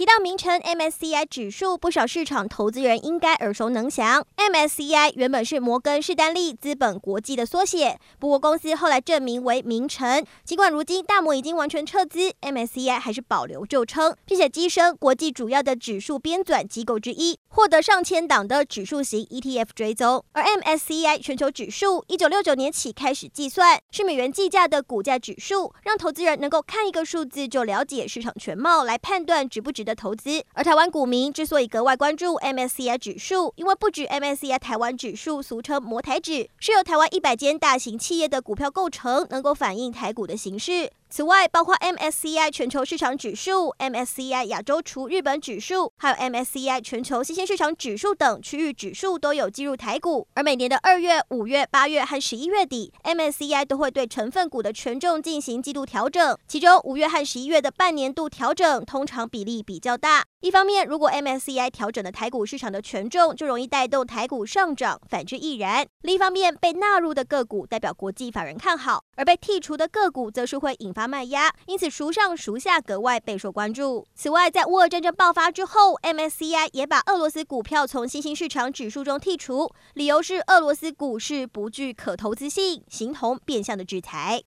提到名称 MSCI 指数，不少市场投资人应该耳熟能详。MSCI 原本是摩根士丹利资本国际的缩写，不过公司后来正名为名城。尽管如今大摩已经完全撤资，MSCI 还是保留旧称，并且跻身国际主要的指数编纂机构之一，获得上千档的指数型 ETF 追踪。而 MSCI 全球指数一九六九年起开始计算，是美元计价的股价指数，让投资人能够看一个数字就了解市场全貌，来判断值不值得。的投资，而台湾股民之所以格外关注 MSCI 指数，因为不止 MSCI 台湾指数，俗称摩台指，是由台湾一百间大型企业的股票构成，能够反映台股的形势。此外，包括 MSCI 全球市场指数、MSCI 亚洲除日本指数，还有 MSCI 全球新兴市场指数等区域指数都有计入台股。而每年的二月、五月、八月和十一月底，MSCI 都会对成分股的权重进行季度调整，其中五月和十一月的半年度调整通常比例比较大。一方面，如果 MSCI 调整的台股市场的权重，就容易带动台股上涨；反之亦然。另一方面，被纳入的个股代表国际法人看好，而被剔除的个股则是会引发发卖压，因此孰上孰下格外备受关注。此外，在乌尔战争爆发之后，MSCI 也把俄罗斯股票从新兴市场指数中剔除，理由是俄罗斯股市不具可投资性，形同变相的制裁。